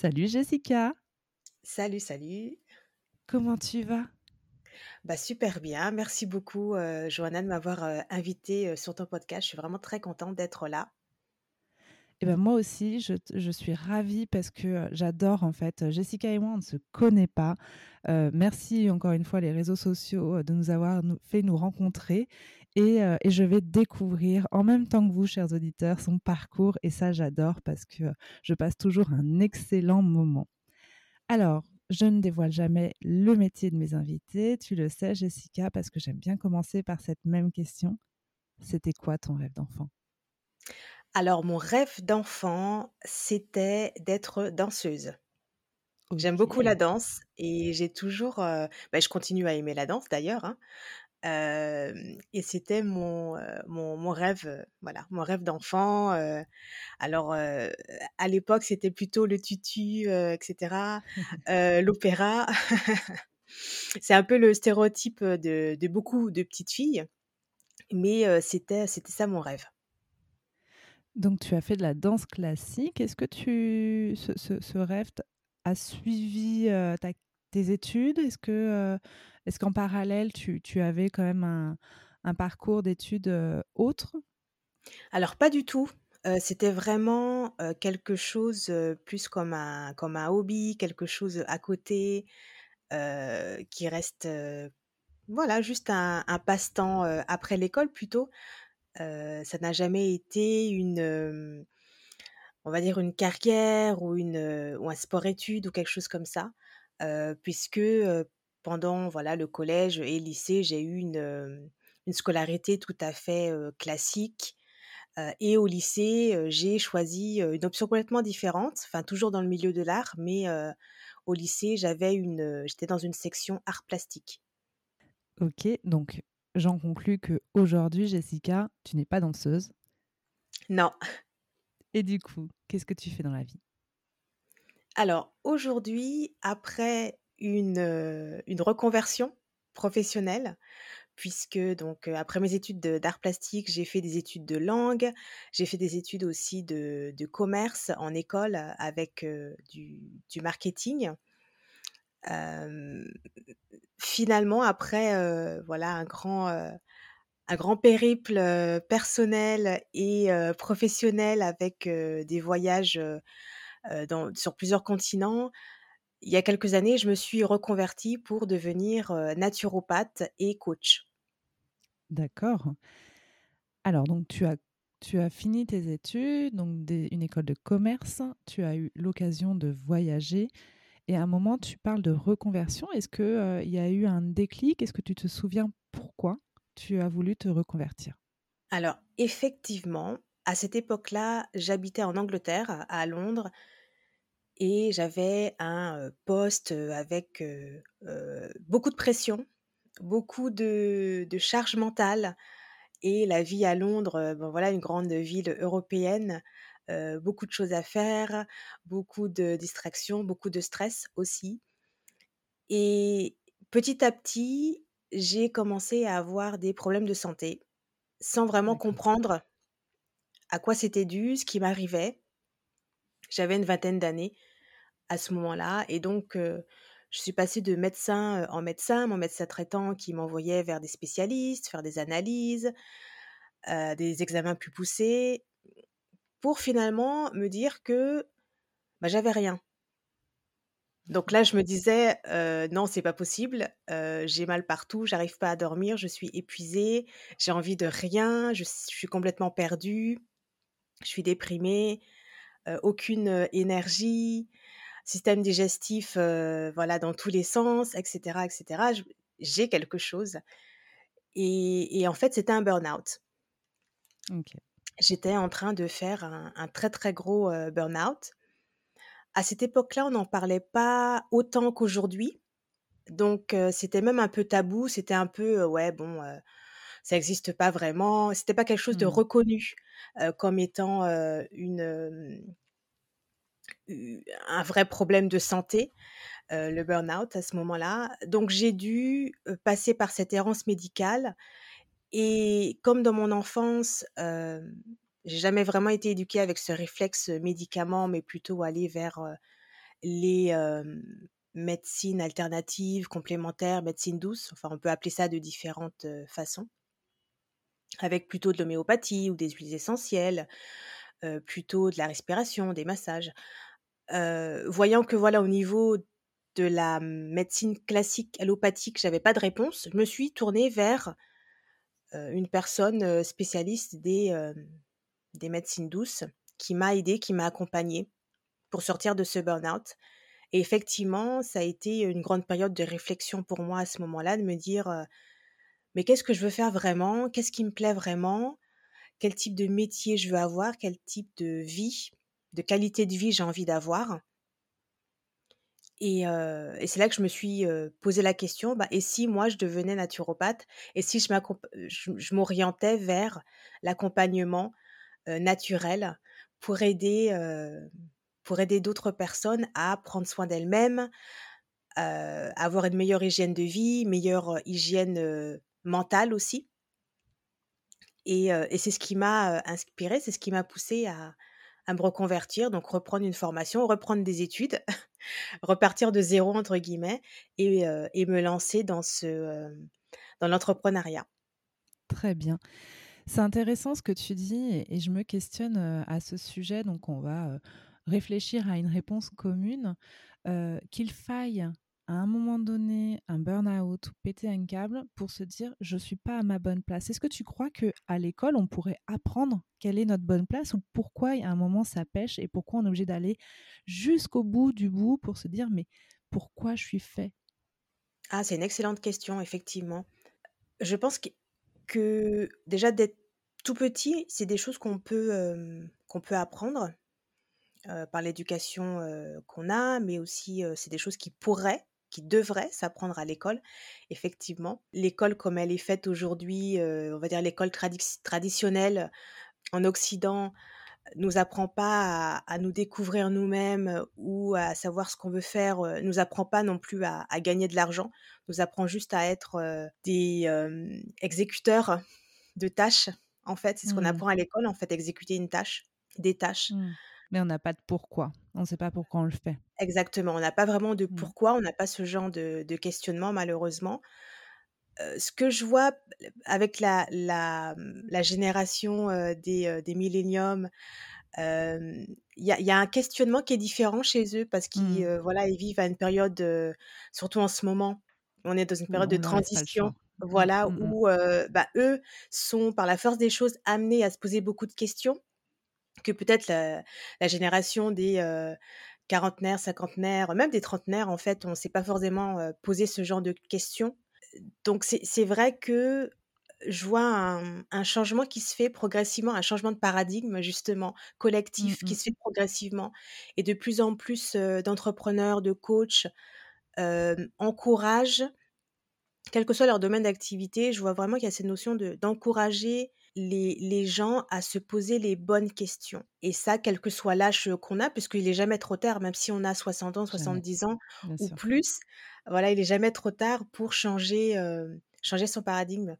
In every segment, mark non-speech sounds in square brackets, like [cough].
Salut Jessica, Salut, salut. comment tu vas? Bah, super bien. Merci beaucoup, heu, Johanna, de m'avoir, heu, invitée, heu, sur ton podcast. Je suis vraiment très contente d'être là. Eh ben moi aussi, je, suis ravie parce que euh, j'adore en fait. euh, Jessica et moi, on ne se connaît pas. Euh, merci encore une fois les réseaux sociaux euh, de nous avoir nous- fait nous rencontrer et, euh, et je vais découvrir en même temps que vous, chers auditeurs, son parcours et ça j'adore parce que euh, je passe toujours un excellent moment. Alors, je ne dévoile jamais le métier de mes invités, tu le sais Jessica, parce que j'aime bien commencer par cette même question. C'était quoi ton rêve d'enfant? Alors mon rêve d'enfant, c'était d'être danseuse. J'aime beaucoup la danse et j'ai toujours, heu, bah, je continue à aimer la danse d'ailleurs, hein. Et c'était mon, mon mon rêve, voilà, mon rêve d'enfant, alors, à l'époque, c'était plutôt le tutu, heu et cetera, [laughs] heu, l'opéra. [laughs] C'est un peu le stéréotype, de de beaucoup de petites filles, mais c'était c'était ça mon rêve. Donc, tu as fait de la danse classique. Est-ce que tu, ce, ce- ce rêve a suivi ta- tes études? Est-ce que, est-ce qu'en parallèle, tu, tu avais quand même un, un parcours d'études euh, autre? Alors pas du tout, heu, c'était vraiment, heu, quelque chose, plus comme un comme un hobby, quelque chose, à côté, qui reste, voilà, juste un un passe-temps, après l'école plutôt. Ça n'a jamais été une, on va dire une carrière ou une, ou un sport-études ou quelque chose comme ça, puisque, pendant, voilà, le collège et le lycée, j'ai eu une, une scolarité tout à fait, classique, et au lycée, j'ai choisi, une option complètement différente, enfin toujours dans le milieu de l'art, mais, au lycée, j'avais une, j'étais dans une section arts plastiques. Ok, donc j'en conclus que aujourd'hui, Jessica, tu n'es pas danseuse. Non. Et du coup, qu'est-ce que tu fais dans la vie? Alors aujourd'hui, après une, reconversion professionnelle, puisque donc, après mes études de d'arts plastiques, j'ai fait des études de langue, j'ai fait des études aussi de commerce en école, avec, du marketing. Finalement après, voilà un grand, un grand périple, personnel et professionnel avec, des voyages, sur plusieurs continents. Il y a quelques années, je me suis reconvertie pour devenir, naturopathe et coach. D'accord. Alors, donc, tu as, tu as fini tes études, donc des- une école de commerce, tu as eu l'occasion de voyager et à un moment, tu parles de reconversion. Est-ce que, euh, il y a eu un déclic? Est-ce que tu te souviens pourquoi tu as voulu te reconvertir? Alors effectivement, à cette époque-là, j'habitais en Angleterre, à Londres et j'avais un, poste, avec, beaucoup de pression, beaucoup de de charge mentale et la vie à Londres, bon voilà, une grande ville européenne, beaucoup de choses à faire, beaucoup de distractions, beaucoup de stress aussi et petit à petit, j'ai commencé à avoir des problèmes de santé, sans vraiment comprendre à quoi c'était dû, ce qui m'arrivait. J'avais une vingtaine d'années à ce moment-là et donc je suis passée de médecin, en médecin, mon médecin traitant qui m'envoyait vers des spécialistes, faire des analyses, des examens plus poussés, pour finalement me dire que, bah, j'avais rien. Donc là, je me disais: «Heu, non, c'est pas possible, j'ai mal partout, j'arrive pas à dormir, je suis épuisée, j'ai envie de rien, je je suis complètement perdue, je suis déprimée, aucune, énergie, système digestif, voilà, dans tous les sens et cetera et cetera. Je j'ai quelque chose et et en fait, c'était un burn-out. J'étais en train de faire un un très, très gros, heu, burn-out. À cette époque-là, on n'en parlait pas autant qu'aujourd'hui, donc c'était même un peu tabou. C'était un peu, ouais, bon, ça existe pas vraiment. C'était pas quelque chose de Hmm. reconnu, comme étant, une, un vrai problème de santé. heu, le burn-out à ce moment-là. Donc j'ai dû, heu, passer par cette errance médicale et comme dans mon enfance, hem, j'ai jamais vraiment été éduquée avec ce réflexe, médicament, mais plutôt aller vers, les médecines alternatives, complémentaires, médecine douce, enfin on peut appeler ça de différentes façons, avec plutôt de l'homéopathie ou des huiles essentielles, plutôt de la respiration, des massages. voyant que voilà au niveau de la médecine classique allopathique, j'avais pas de réponse, je me suis tournée vers une personne spécialiste des, des médecines douces qui m'a aidée, qui m'a accompagnée pour sortir de ce burn-out. Et effectivement, ça a été une grande période de réflexion pour moi à ce moment-là, de me dire, mais qu'est-ce que je veux faire vraiment? Qu'est-ce qui me plaît vraiment? Quel type de métier je veux avoir Quel type de vie, de qualité de vie j'ai envie d'avoir et, et c'est là que je me suis posé la question, bah, et si moi je devenais naturopathe Et si je m'orientais vers l'accompagnement naturel pour aider, pour aider d'autres personnes à prendre soin d'elles-mêmes, avoir une meilleure hygiène de vie, meilleure hygiène mentale aussi. Et, c'est ce qui m'a inspiré, c'est ce qui m'a poussé à, me reconvertir, donc reprendre une formation, reprendre des études, [laughs] repartir de zéro entre guillemets et, me lancer dans ce dans l'entrepreneuriat. Très bien. C'est intéressant ce que tu dis et, je me questionne à ce sujet. Donc on va réfléchir à une réponse commune. Qu'il faille à un moment donné un burn-out ou péter un câble pour se dire je suis pas à ma bonne place. Est-ce que tu crois que à l'école on pourrait apprendre quelle est notre bonne place ou pourquoi à un moment ça pêche et pourquoi on est obligé d'aller jusqu'au bout du bout pour se dire mais pourquoi je suis fait? Ah, c'est une excellente question effectivement. Je pense que, déjà d'être tout petit, c'est des choses qu'on peut qu'on peut apprendre par l'éducation qu'on a, mais aussi c'est des choses qui pourraient qui devrait s'apprendre à l'école. Effectivement, l'école comme elle est faite aujourd'hui, on va dire l'école traditionnelle en Occident, nous apprend pas à, nous découvrir nous-mêmes ou à savoir ce qu'on veut faire, nous apprend pas non plus à, gagner de l'argent, nous apprend juste à être des exécuteurs de tâches. En fait, c'est ce qu'on mmh. apprend à l'école, en fait, exécuter une tâche, des tâches. Mmh mais on n'a pas de pourquoi. On ne sait pas pourquoi on le fait. Exactement, on n'a pas vraiment de mmh. pourquoi, on n'a pas ce genre de, questionnement malheureusement. ce que je vois avec la, la, mmh, génération des, des milléniums, il y, a un questionnement qui est différent chez eux parce qu'ils mmh. voilà, ils vivent à une période, surtout en ce moment, on est dans une période de transition. Voilà, où bah, eux sont par la force des choses amenés à se poser beaucoup de questions que peut-être la, génération des quarantenaires, cinquantenaires, même des trentenaires, en fait, on ne s'est pas forcément posé ce genre de questions. Donc c'est vrai que je vois un, changement qui se fait progressivement, un changement de paradigme justement collectif mmh, qui mmh. se fait progressivement. Et de plus en plus d'entrepreneurs, de coachs encouragent, quel que soit leur domaine d'activité, je vois vraiment qu'il y a cette notion d'encourager les, gens à se poser les bonnes questions. Et ça, quel que soit l'âge qu'on a, puisqu'il n'est jamais trop tard, même si on a 60 ans, 70 ans ou plus, voilà, il n'est jamais trop tard pour changer, changer son paradigme.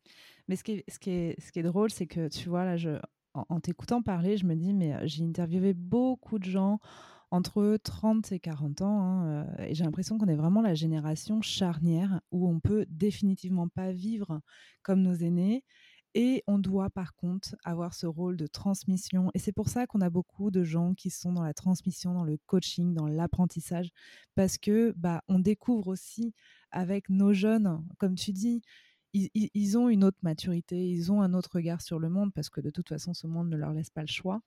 Mais ce qui est, ce qui est, ce qui est drôle, c'est que tu vois, là, je, en, t'écoutant parler, je me dis, mais j'ai interviewé beaucoup de gens entre 30 et 40 ans, hein, et j'ai l'impression qu'on est vraiment la génération charnière où on peut définitivement pas vivre comme nos aînés et on doit par contre avoir ce rôle de transmission. Et c'est pour ça qu'on a beaucoup de gens qui sont dans la transmission, dans le coaching, dans l'apprentissage, parce que bah, on découvre aussi avec nos jeunes, comme tu dis, ils, ont une autre maturité, ils ont un autre regard sur le monde, parce que de toute façon, ce monde ne leur laisse pas le choix.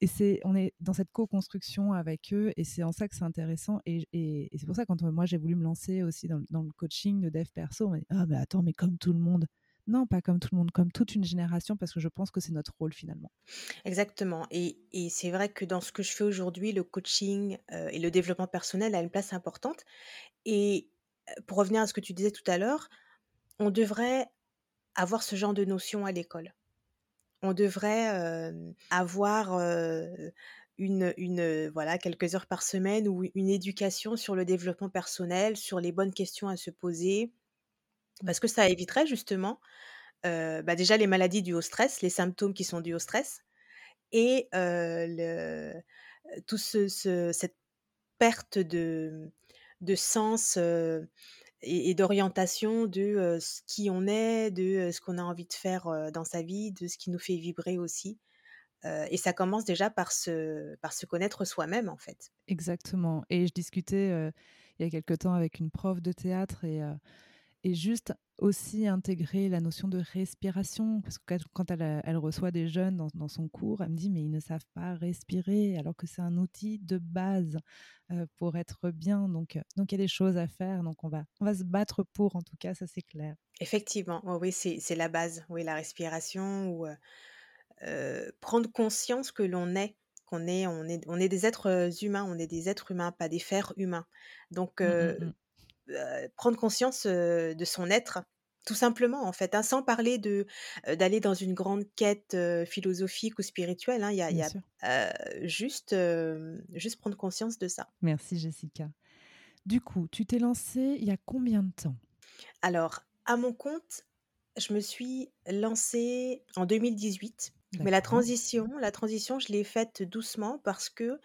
Et c'est, on est dans cette co-construction avec eux, et c'est en ça que c'est intéressant. Et, c'est pour ça, quand moi j'ai voulu me lancer aussi dans, le coaching de dev perso, on m'a dit Ah, mais attends, mais comme tout le monde. Non, pas comme tout le monde, comme toute une génération, parce que je pense que c'est notre rôle finalement. Exactement. Et, c'est vrai que dans ce que je fais aujourd'hui, le coaching euh, et le développement personnel a une place importante. Et euh, pour revenir à ce que tu disais tout à l'heure, on devrait avoir ce genre de notions à l'école. On devrait euh, avoir une, une, voilà, quelques heures par semaine ou une éducation sur le développement personnel, sur les bonnes questions à se poser, parce que ça éviterait justement, bah, déjà les maladies dues au stress, les symptômes qui sont dus au stress et le tout ce cette perte de de sens, heu et d'orientation de, heu, ce qui on est, de, heu, ce qu'on a envie de faire, heu, dans sa vie, de ce qui nous fait vibrer aussi, heu et ça commence déjà par se par se connaître soi-même, en fait. Exactement et je discutais, heu, il y a quelque temps avec une prof de théâtre et heu et juste aussi intégrer la notion de respiration parce que quand quand elle, reçoit des jeunes dans dans son cours, elle me dit: «Mais ils ne savent pas respirer», alors que c'est un outil de base, heu, pour être bien donc heu, donc il y a des choses à faire donc on va on va se battre pour en tout cas, ça c'est clair. Effectivement, oui, oui, c'est la base, oui, la respiration ou prendre conscience que l'on est, qu'on est on est on est des êtres, humains, on est des êtres humains, pas des fers humains. Donc Mmh, mmh heu mh. heu, prendre conscience, de son être, tout simplement, en fait, hein, sans parler de, d'aller dans une grande quête, philosophique ou spirituelle, hein. Il y a y juste, juste prendre conscience de ça. Merci Jessica. Du coup, tu t'es lancée il y a combien de temps? Alors, à mon compte, je me suis lancée en 2018, mais la transition la transition, je l'ai faite doucement parce que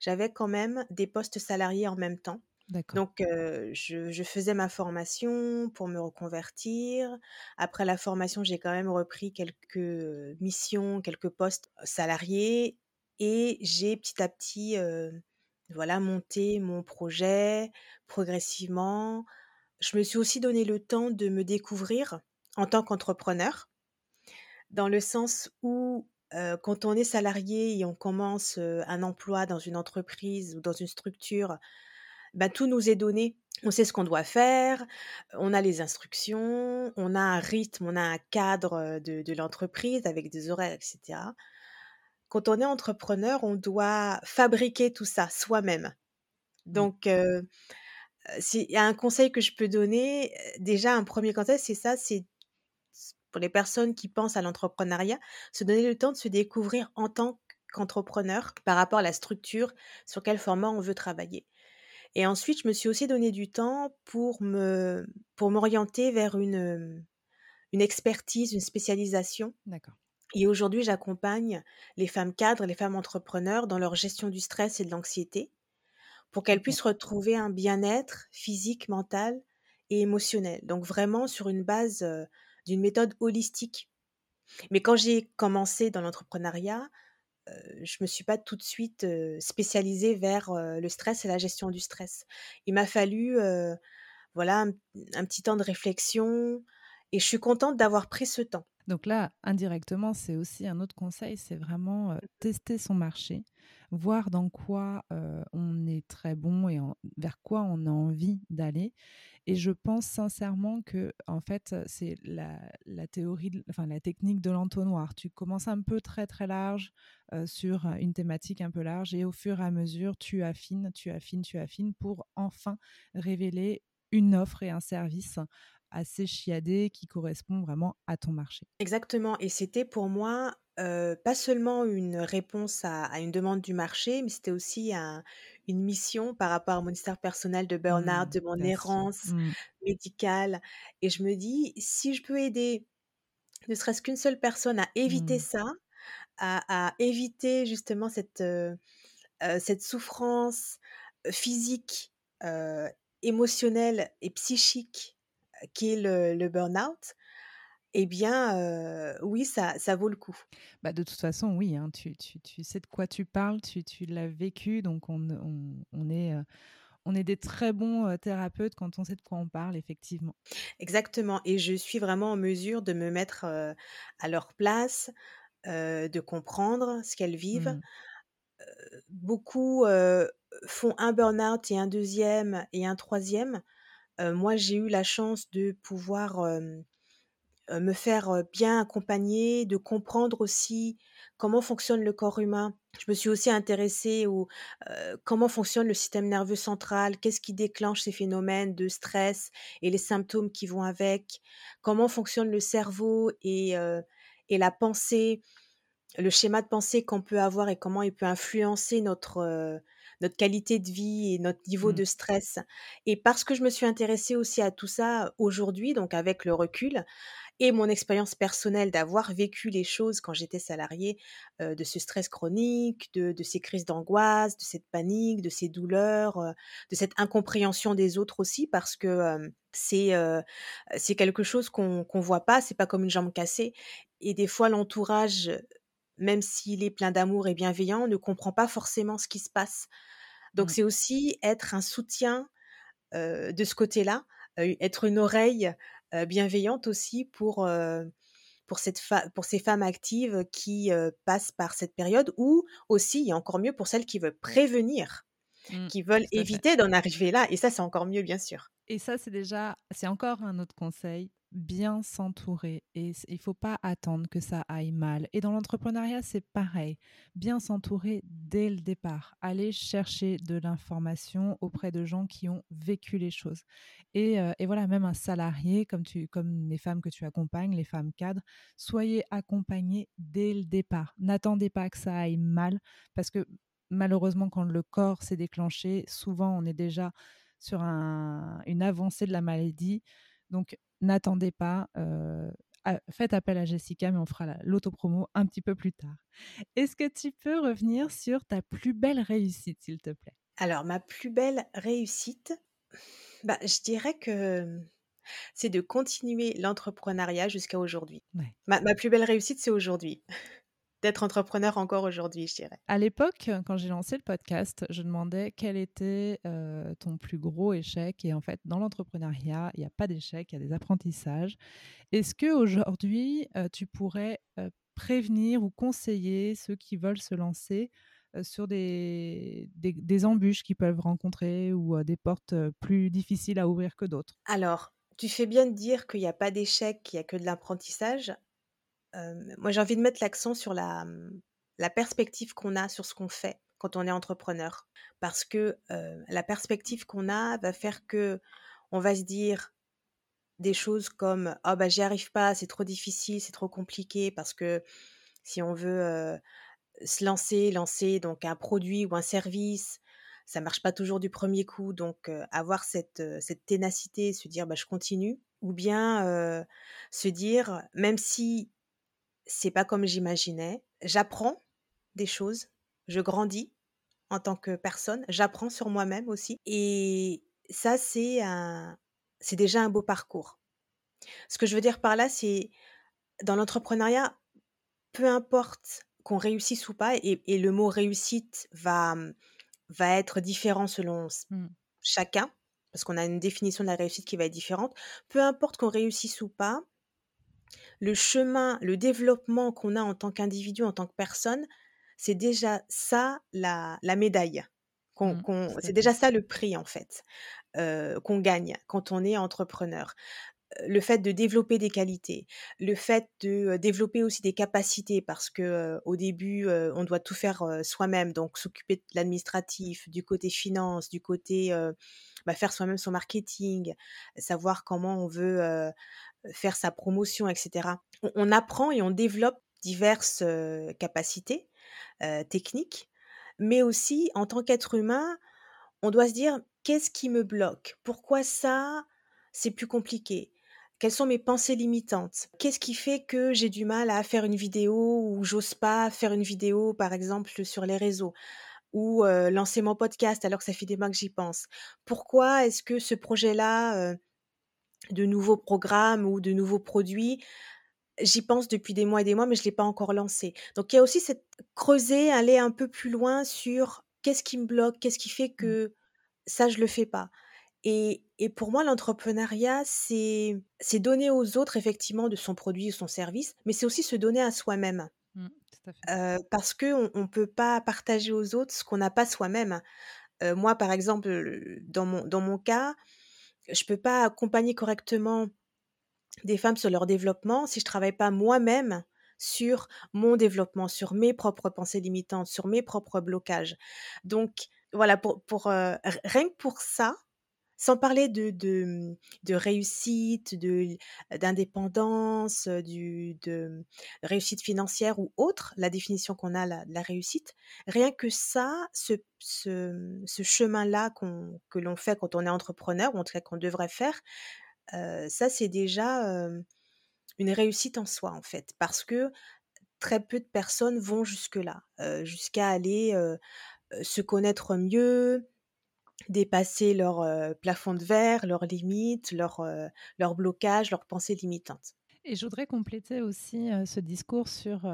j'avais quand même des postes salariés en même temps. Donc, je faisais ma formation pour me reconvertir. Après la formation, j'ai quand même repris quelques, missions, quelques postes salariés et j'ai petit à petit, voilà, monté mon projet progressivement. Je me suis aussi donné le temps de me découvrir en tant qu'entrepreneur, dans le sens où, quand on est salarié et on commence, un emploi dans une entreprise ou dans une structure, bah, tout nous est donné. On sait ce qu'on doit faire, on a les instructions, on a un rythme, on a un cadre, de de l'entreprise avec des horaires et cetera. Quand on est entrepreneur, on doit fabriquer tout ça soi-même. Mmh. Donc Heu, s'il y a un conseil que je peux donner, déjà un premier conseil, c'est ça, c'est pour les personnes qui pensent à l'entrepreneuriat, se donner le temps de se découvrir en tant qu'entrepreneur par rapport à la structure, sur quel format on veut travailler. Et ensuite, je me suis aussi donné du temps pour me pour m'orienter vers une, une expertise, une spécialisation D'accord. et aujourd'hui, j'accompagne les femmes cadres, les femmes entrepreneurs dans leur gestion du stress et de l'anxiété. Pour qu'elles puissent retrouver un bien-être physique, mental et émotionnel. Donc vraiment sur une base, d'une méthode holistique. Mais quand j'ai commencé dans l'entrepreneuriat, je me suis pas tout de suite, spécialisée vers, le stress et la gestion du stress. Il m'a fallu, voilà un un petit temps de réflexion et je suis contente d'avoir pris ce temps. Donc là, indirectement, c'est aussi un autre conseil, c'est vraiment, heu, tester son marché, voir dans quoi, on est très bon et en vers quoi on a envie d'aller et je pense sincèrement que en fait, c'est la la théorie de enfin la technique de l'entonnoir. Tu commences un peu très, très large, sur, une thématique un peu large et au fur et à mesure, tu affines, tu affines, tu affines pour enfin révéler une offre et un service assez chiadé qui correspond vraiment à ton marché. Exactement et c'était pour moi, heu, pas seulement une réponse à à une demande du marché, mais c'était aussi un une mission par rapport à mon histoire personnelle de Mmh, de mon errance Mmh, médicale et je me dis: «Si je peux aider ne serait-ce qu'une seule personne à éviter mmh. ça, à à éviter justement cette, heu heu, cette souffrance, physique, émotionnelle et psychique, heu, qui est le le burn-out», eh bien, oui, ça ça vaut le coup. Bah, de toute façon, oui, hein, tu tu tu sais de quoi tu parles, tu tu l'as vécu, donc on on on est, on est des très bons, thérapeutes quand on sait de quoi on parle, effectivement. Exactement et je suis vraiment en mesure de me mettre, à leur place, de comprendre ce qu'elles vivent. Mmh. Beaucoup, font un burn-out et un deuxième et un troisième. Moi, j'ai eu la chance de pouvoir, me faire, bien accompagner, de comprendre aussi comment fonctionne le corps humain. Je me suis aussi intéressée au, comment fonctionne le système nerveux central, qu'est-ce qui déclenche ces phénomènes de stress et les symptômes qui vont avec, comment fonctionne le cerveau et et la pensée, le schéma de pensée qu'on peut avoir et comment il peut influencer notre, notre qualité de vie et notre niveau Mmh. de stress. Et parce que je me suis intéressée aussi à tout ça aujourd'hui, donc avec le recul et mon expérience personnelle d'avoir vécu les choses quand j'étais salariée, de ce stress chronique, de de ces crises d'angoisse, de cette panique, de ces douleurs, de cette incompréhension des autres aussi parce que, c'est, quelque chose qu'on qu'on voit pas, c'est pas comme une jambe cassée et des fois l'entourage, même s'il est plein d'amour et bienveillant, ne comprend pas forcément ce qui se passe. Donc Mmh. c'est aussi être un soutien, de ce côté-là, être une oreille, bienveillante aussi pour, pour cette pour ces femmes actives qui, passent par cette période ou aussi, et encore mieux, pour celles qui veulent prévenir, Mmh. qui veulent éviter d'en arriver là et ça, c'est encore mieux, bien sûr. Et ça, c'est déjà c'est encore un autre conseil, bien s'entourer et il faut pas attendre que ça aille mal et dans l'entrepreneuriat, c'est pareil. Bien s'entourer dès le départ, aller chercher de l'information auprès de gens qui ont vécu les choses et et voilà, même un salarié comme tu comme les femmes que tu accompagnes, les femmes cadres, soyez accompagnées dès le départ. N'attendez pas que ça aille mal parce que malheureusement, quand le corps s'est déclenché, souvent on est déjà sur un une avancée de la maladie. Donc n'attendez pas, faites appel à Jessica, mais on fera la l'auto-promo un petit peu plus tard. Est-ce que tu peux revenir sur ta plus belle réussite, s'il te plaît? Alors ma plus belle réussite, bah, je dirais que, c'est de continuer l'entrepreneuriat jusqu'à aujourd'hui. Ouais. Ma ma plus belle réussite, c'est aujourd'hui. D'être entrepreneur encore aujourd'hui, je dirais. À l'époque, quand j'ai lancé le podcast, je demandais quel était, heu, ton plus gros échec et en fait, dans l'entrepreneuriat, il y a pas d'échec, il y a des apprentissages. Est-ce qu'aujourd'hui, heu, tu pourrais, heu, prévenir ou conseiller ceux qui veulent se lancer, sur des des des embûches qu'ils peuvent rencontrer ou, des portes, plus difficiles à ouvrir que d'autres? Alors, tu fais bien de dire qu'il y a pas d'échec, qu'il y a que de l'apprentissage. Moi, j'ai envie de mettre l'accent sur la, mmh, la perspective qu'on a sur ce qu'on fait quand on est entrepreneur. Parce que, la perspective qu'on a va faire que on va se dire des choses comme: «Ah bah, j'y arrive pas, c'est trop difficile, c'est trop compliqué». Parce que si on veut, se lancer lancer donc un produit ou un service, ça marche pas toujours du premier coup donc avoir cette, ténacité, se dire: «Bah, je continue» ou bien, se dire: «Même si c'est pas comme j'imaginais, j'apprends des choses, je grandis en tant que personne, j'apprends sur moi-même aussi» et ça, c'est un c'est déjà un beau parcours. Ce que je veux dire par là, c'est dans l'entrepreneuriat, peu importe qu'on réussisse ou pas et et le mot réussite va, mmh, va être différent selon Mmh. chacun, parce qu'on a une définition de la réussite qui va être différente. Peu importe qu'on réussisse ou pas le chemin, le développement qu'on a en tant qu'individu, en tant que personne, c'est déjà ça la la médaille qu'on Mmh. qu'on c'est déjà ça le prix en fait, heu, qu'on gagne quand on est entrepreneur. Heu, le fait de développer des qualités, le fait de, heu, développer aussi des capacités parce que, au début, on doit tout faire, soi-même, donc s'occuper de l'administratif, du côté finance, du côté, bah, faire soi-même son marketing, savoir comment on veut, faire sa promotion et cetera. On apprend et on développe diverses, capacités, techniques, mais aussi en tant qu'être humain, on doit se dire: «Qu'est-ce qui me bloque? Pourquoi ça, c'est plus compliqué? Quelles sont mes pensées limitantes? Qu'est-ce qui fait que j'ai du mal à faire une vidéo ou j'ose pas faire une vidéo, par exemple, sur les réseaux ou lancer mon podcast alors que ça fait des mois que j'y pense? Pourquoi est-ce que ce projet-là, de nouveaux programmes ou de nouveaux produits, j'y pense depuis des mois et des mois, mais je l'ai pas encore lancé?» donc il y a aussi cette creuser, aller un peu plus loin sur qu'est-ce qui me bloque? Qu'est-ce qui fait Mmh. que ça, je le fais pas? Et et pour moi, l'entrepreneuriat, c'est c'est donner aux autres effectivement de son produit ou son service, mais c'est aussi se donner à soi-même. Mmh. Heu, parce qu'on on peut pas partager aux autres ce qu'on n'a pas soi-même. Heu, moi, par exemple, dans mon dans mon cas, je peux pas accompagner correctement des femmes sur leur développement si je travaille pas moi-même sur mon développement, sur mes propres pensées limitantes, sur mes propres blocages. Donc voilà, r rien que pour ça, Sans parler de de, de réussite, de d'indépendance, du de réussite financière ou autre, la définition qu'on a de la réussite. Rien que ça, ce ce, chemin-là que l'on fait quand on est entrepreneur ou en tout cas qu'on devrait faire, ça c'est déjà, une réussite en soi, en fait. Parce que très peu de personnes vont jusque-là, jusqu'à aller, se connaître mieux, dépasser leur, heu, plafond de verre, leurs limites, leurs, blocages, leurs pensées limitantes. Et je voudrais compléter aussi, ce discours sur,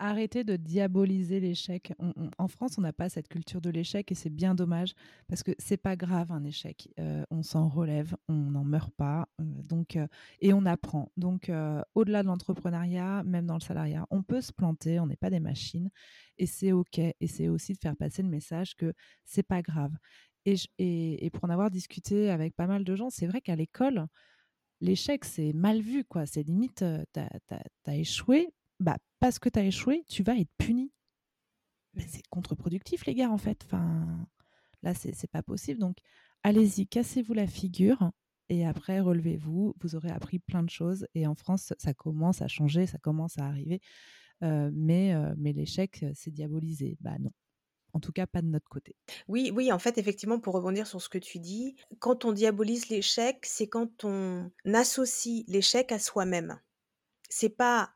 arrêter de diaboliser l'échec. En France, on n'a pas cette culture de l'échec et c'est bien dommage parce que c'est pas grave un échec. On s'en relève, on n'en meurt pas, donc et on apprend. Donc au-delà de l'entrepreneuriat, même dans le salariat, on peut se planter, on n'est pas des machines et c'est OK et c'est aussi de faire passer le message que c'est pas grave et pour en avoir discuté avec pas mal de gens, c'est vrai qu'à l'école, l'échec, c'est mal vu, quoi. C'est limite, tu as échoué, bah, parce que tu as échoué, tu vas être puni. C'est contre-productif, les gars, en fait. Enfin, là, c'est pas possible. Donc, allez-y, cassez-vous la figure et après, relevez-vous. Vous aurez appris plein de choses. Et en France, ça commence à changer, ça commence à arriver. Mais mais l'échec, c'est diabolisé. Bah, non. En tout cas, pas de notre côté. Oui, oui, en fait, effectivement, pour rebondir sur ce que tu dis, quand on diabolise l'échec, c'est quand on associe l'échec à soi-même. C'est pas,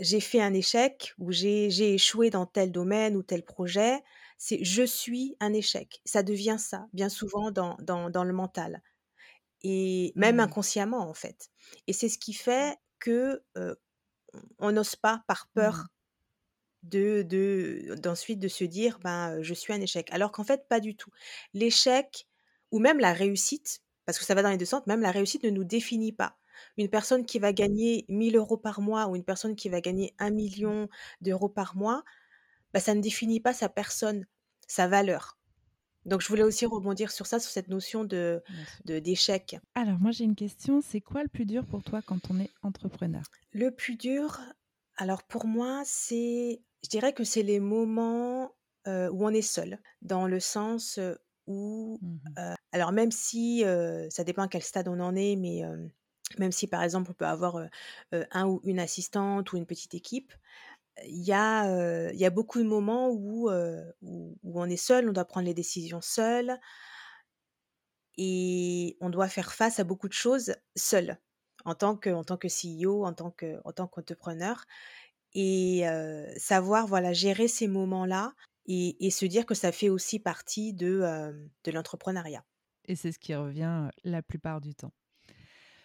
j'ai fait un échec ou j'ai échoué dans tel domaine ou tel projet, c'est je suis un échec. Ça devient ça, bien souvent dans dans dans le mental et même Mmh. inconsciemment, en fait et c'est ce qui fait que, on n'ose pas par Mmh. peur de de d'ensuite de se dire: «Ben, je suis un échec». Alors qu'en fait, pas du tout. L'échec ou même la réussite, parce que ça va dans les 2 sens, même la réussite ne nous définit pas. Une personne qui va gagner 1 000 € par mois ou une personne qui va gagner 1 Mmh. 000 000 € par mois, bah, ça ne définit pas sa personne, sa valeur. Donc je voulais aussi rebondir sur ça, sur cette notion de de d'échec. Alors moi, j'ai une question, c'est quoi le plus dur pour toi quand on est entrepreneur? Le plus dur, alors pour moi, c'est je dirais que c'est les moments, où on est seul. Dans le sens, où, Mmh alors même si, ça dépend à quel stade on en est, mais, même si par exemple on peut avoir, un ou une assistante ou une petite équipe, il y a, heu, il y a beaucoup de moments où, heu, où où on est seul, on doit prendre les décisions seul et on doit faire face à beaucoup de choses seul, en tant que en tant que CEO, en tant que en tant qu'entrepreneur et savoir, voilà, gérer ces moments-là et et se dire que ça fait aussi partie de, de l'entrepreneuriat. Et c'est ce qui revient, la plupart du temps.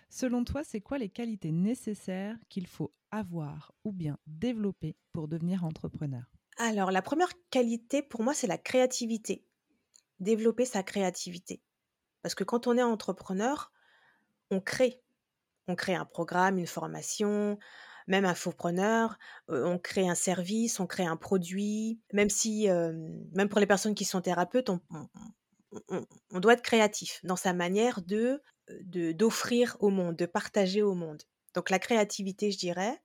Selon toi, c'est quoi les qualités nécessaires qu'il faut avoir ou bien développer pour devenir entrepreneur? Alors la première qualité pour moi, c'est la créativité. Développer sa créativité. Parce que quand on est entrepreneur, on crée. On crée un programme, une formation, même infopreneur, heu, on crée un service, on crée un produit. Même si, même pour les personnes qui sont thérapeutes, on on on doit être créatif dans sa manière de, d'offrir au monde, de partager au monde. Donc la créativité, je dirais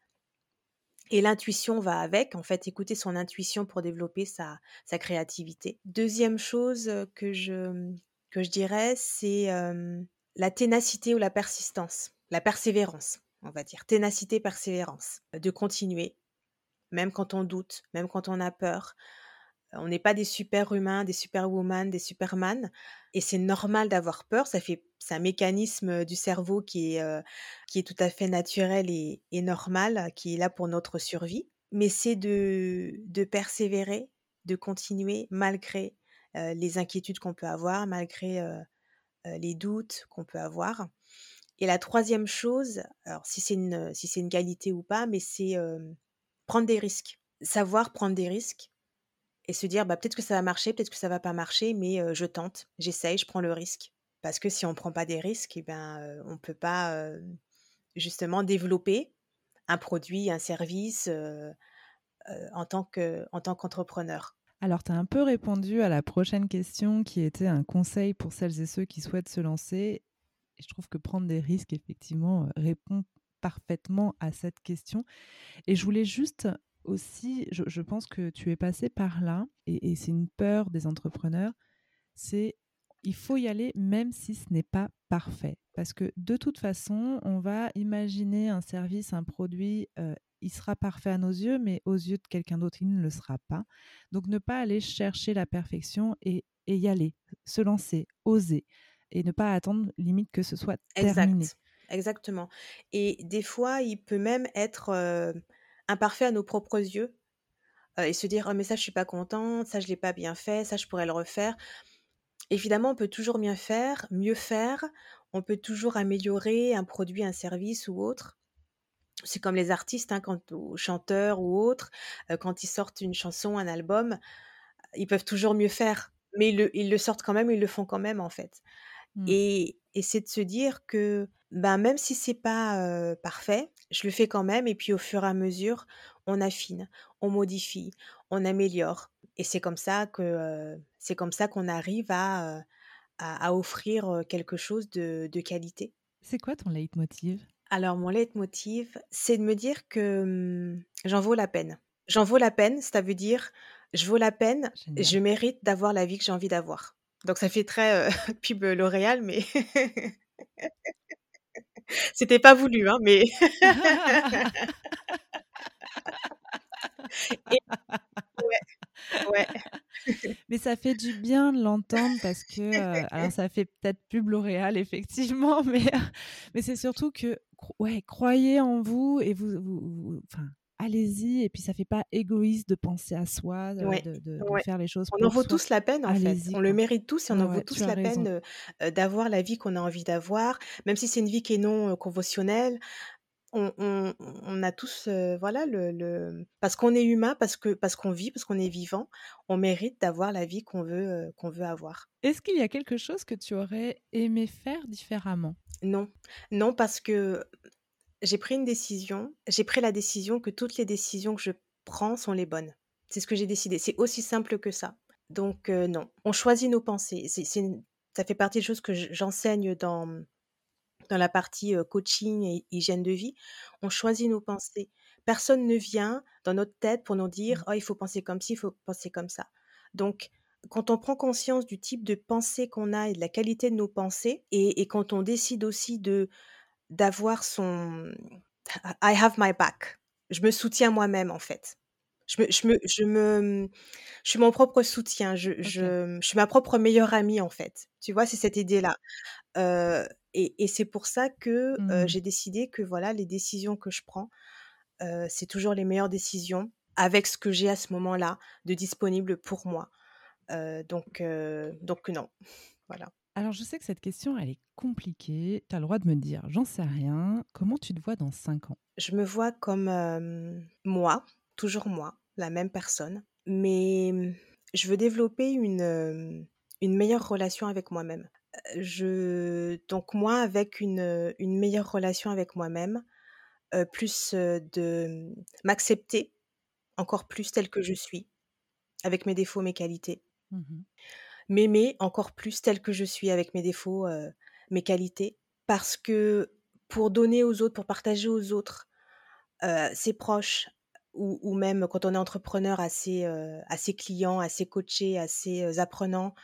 et l'intuition va avec, en fait, écouter son intuition pour développer sa sa créativité. Deuxième chose, que je, que je dirais, c'est, la ténacité ou la persistance, la persévérance, on va dire. Ténacité, persévérance, de continuer, même quand on doute, même quand on a peur. On n'est pas des super-humains, des superwoman, des superman et c'est normal d'avoir peur, ça fait c'est un mécanisme, du cerveau qui est, heu, qui est tout à fait naturel et normal, qui est là pour notre survie. Mais c'est de de persévérer, de continuer malgré, les inquiétudes qu'on peut avoir, malgré, les doutes qu'on peut avoir et la troisième chose, alors si c'est une, si c'est une qualité ou pas, mais c'est, prendre des risques. Savoir prendre des risques et se dire: «Bah, peut-être que ça va marcher, peut-être que ça va pas marcher, mais je tente, j'essaye, je prends le risque». Parce que si on prend pas des risques et ben, on peut pas, justement développer un produit, un service, en tant qu'entrepreneur. Alors, tu as un peu répondu à la prochaine question qui était un conseil pour celles et ceux qui souhaitent se lancer je trouve que prendre des risques, effectivement, heu, répond parfaitement à cette question et je voulais juste aussi je pense que tu es passée par là et et c'est une peur des entrepreneurs, c'est il faut y aller même si ce n'est pas parfait. Parce que de toute façon, on va imaginer un service, un produit, euh, il sera parfait à nos yeux, mais aux yeux de quelqu'un d'autre, il ne le sera pas. Donc ne pas aller chercher la perfection et, y aller, se lancer, oser, et ne pas attendre limite que ce soit terminé. Exact. Exactement. Et des fois, il peut même être imparfait à nos propres yeux et se dire oh mais ça je suis pas contente, ça je l'ai pas bien fait, ça je pourrais le refaire. Évidemment, on peut toujours mieux faire, mieux faire. On peut toujours améliorer un produit, un service ou autre. C'est comme les artistes, hein, quand, chanteurs ou autres, quand ils sortent une chanson, un album, ils peuvent toujours mieux faire. Mais ils le, ils le sortent quand même, ils le font quand même en fait. Mmh. Et, et c'est de se dire que ben, même si c'est pas parfait, je le fais quand même. Et puis au fur et à mesure, on affine, on modifie, on améliore. Et c'est comme ça que c'est comme ça qu'on arrive à, à, offrir quelque chose de, de qualité. C'est quoi ton leitmotiv? Alors mon leitmotiv, c'est de me dire que mmh, j'en vaux la peine. J'en vaux la peine, ça veut dire je vaux la peine, je mérite d'avoir la vie que j'ai envie d'avoir. Donc ça fait très [laughs] pub L'Oréal, mais [laughs] c'était pas voulu, hein, mais. [laughs] ouais, Mais ça fait du bien de l'entendre parce que, alors ça fait peut-être pub L'Oréal effectivement, mais, mais c'est surtout que, ouais, croyez en vous et vous, vous, enfin, allez-y. Et puis, ça fait pas égoïste de penser à soi, de, faire les choses. On en vaut tous la peine, en fait. On le mérite tous et on en vaut tous la peine d'avoir la vie qu'on a envie d'avoir, même si c'est une vie qui est non conventionnelle. On, a tous, voilà, le, parce qu'on est humain, parce que parce qu'on vit, parce qu'on est vivant, on mérite d'avoir la vie qu'on veut qu'on veut avoir. Est-ce qu'il y a quelque chose que tu aurais aimé faire différemment? Non, non, parce que j'ai pris une décision, j'ai pris la décision que toutes les décisions que je prends sont les bonnes. C'est ce que j'ai décidé. C'est aussi simple que ça. Donc euh, non, on choisit nos pensées. Ça fait partie des choses que j'enseigne dans, dans la partie euh, coaching et hygiène de vie. On choisit nos pensées. Personne ne vient dans notre tête pour nous dire mmh. oh il faut penser comme ci, il faut penser comme ça. Donc quand on prend conscience du type de pensée qu'on a et de la qualité de nos pensées, et quand on décide aussi de d'avoir son I have my back. Je me soutiens moi-même en fait. Je me, je me, je me, je suis mon propre soutien. Je, je, je, suis ma propre meilleure amie en fait. Tu vois, c'est cette idée-là. Euh, et, et c'est pour ça que euh, mmh. j'ai décidé que voilà, les décisions que je prends, euh, c'est toujours les meilleures décisions avec ce que j'ai à ce moment-là de disponible pour moi. donc, donc non, [laughs] voilà. Alors, je sais que cette question, elle est compliquée. Tu as le droit de me dire, j'en sais rien. Comment tu te vois dans cinq ans? Je me vois comme moi, toujours moi, la même personne. Mais je veux développer une, une meilleure relation avec moi-même. Je, donc moi, avec une, une meilleure relation avec moi-même, plus de m'accepter encore plus telle que je suis, avec mes défauts, mes qualités. Mmh m'aimer encore plus telle que je suis avec mes défauts, mes qualités. Parce que pour donner aux autres, pour partager aux autres, ses proches, ou, même quand on est entrepreneur à ses, à ses clients, à ses coachés, à ses apprenants,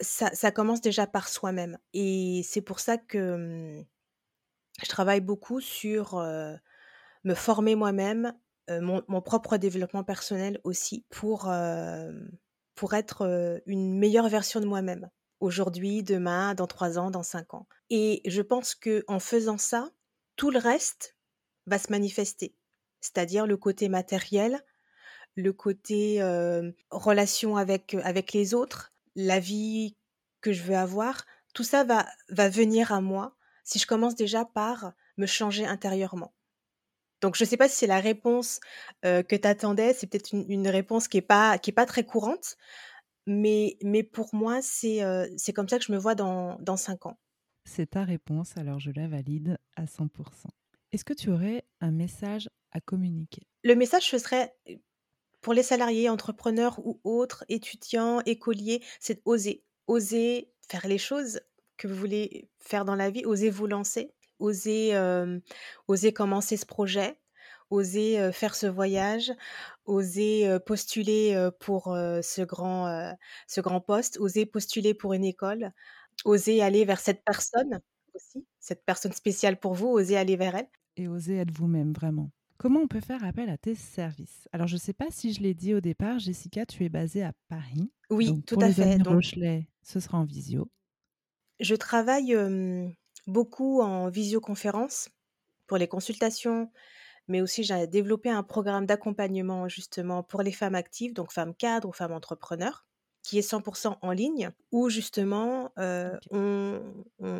ça, commence déjà par soi-même. Et c'est pour ça que mmh, je travaille beaucoup sur me former moi-même, mon, propre développement personnel aussi, pour pour être une meilleure version de moi-même. Aujourd'hui, demain, dans trois ans, dans cinq ans. Et je pense que en faisant ça, tout le reste va se manifester. C'est-à-dire le côté matériel, le côté relation avec, avec les autres, la vie que je veux avoir, tout ça va, va venir à moi si je commence déjà par me changer intérieurement. Donc je ne sais pas si c'est la réponse que tu attendais, c'est peut-être une, réponse qui n'est pas, qui est pas très courante, mais, mais pour moi, c'est c'est comme ça que je me vois dans, dans cinq ans. C'est ta réponse, alors je la valide à 100%. Est-ce que tu aurais un message à communiquer? Le message, ce serait pour les salariés, entrepreneurs ou autres, étudiants, écoliers, c'est oser. Oser faire les choses que vous voulez faire dans la vie, oser vous lancer oser, oser commencer ce projet, oser, faire ce voyage, oser, postuler, pour, ce grand, ce grand poste, oser postuler pour une école, oser aller vers cette personne aussi, cette personne spéciale pour vous, oser aller vers elle. Et oser être vous-même, vraiment. Comment on peut faire appel à tes services? Alors, je ne sais pas si je l'ai dit au départ, Jessica, tu es basée à Paris. Oui, tout à fait. Donc, Rochelet, ce sera en visio. Je travaille beaucoup en visioconférence pour les consultations, mais aussi j'ai développé un programme d'accompagnement justement pour les femmes actives, donc femmes cadres ou femmes entrepreneurs, qui est 100% en ligne, où justement on,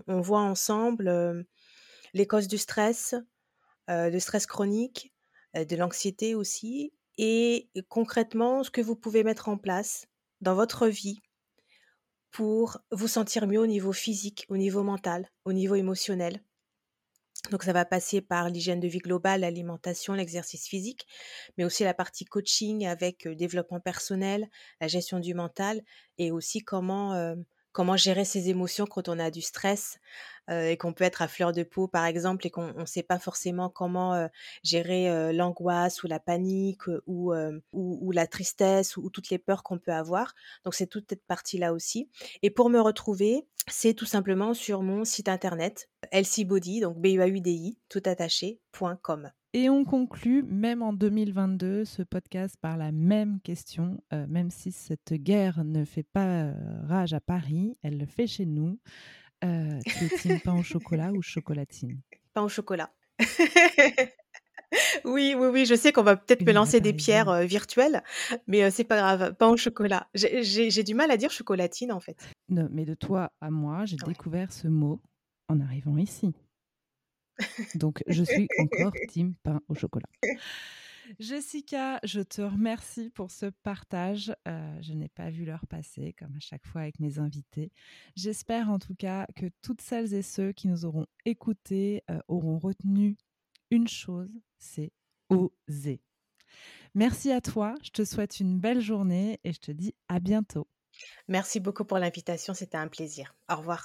voit ensemble les causes du stress, le stress chronique, de l'anxiété aussi, et concrètement ce que vous pouvez mettre en place dans votre vie pour vous sentir mieux au niveau physique, au niveau mental, au niveau émotionnel. Donc ça va passer par l'hygiène de vie globale, l'alimentation, l'exercice physique, mais aussi la partie coaching avec le développement personnel, la gestion du mental et aussi comment, comment gérer ses émotions quand on a du stress, et qu'on peut être à fleur de peau, par exemple, et qu'on ne sait pas forcément comment gérer l'angoisse ou la panique ou, la tristesse ou, toutes les peurs qu'on peut avoir. Donc, c'est toute cette partie-là aussi. Et pour me retrouver, c'est tout simplement sur mon site internet, lcbody, donc b u d i tout attaché.com. Et on conclut, même en 2022, ce podcast par la même question, même si cette guerre ne fait pas rage à Paris, elle le fait chez nous. Euh, tu es pain au chocolat ou chocolatine? Pain au chocolat. [laughs] oui, oui, oui, je sais qu'on va peut-être me lancer des pierres euh, virtuelles, mais euh, c'est pas grave, pain au chocolat. J'ai du mal à dire chocolatine en fait. Non, mais de toi à moi, j'ai découvert ce mot en arrivant ici. Donc, je suis encore [laughs] team pain au chocolat. Jessica, je te remercie pour ce partage. Euh, je n'ai pas vu l'heure passer, comme à chaque fois avec mes invités. J'espère en tout cas que toutes celles et ceux qui nous auront écoutés euh, auront retenu une chose, c'est oser. Merci à toi, je te souhaite une belle journée et je te dis à bientôt. Merci beaucoup pour l'invitation, c'était un plaisir. Au revoir.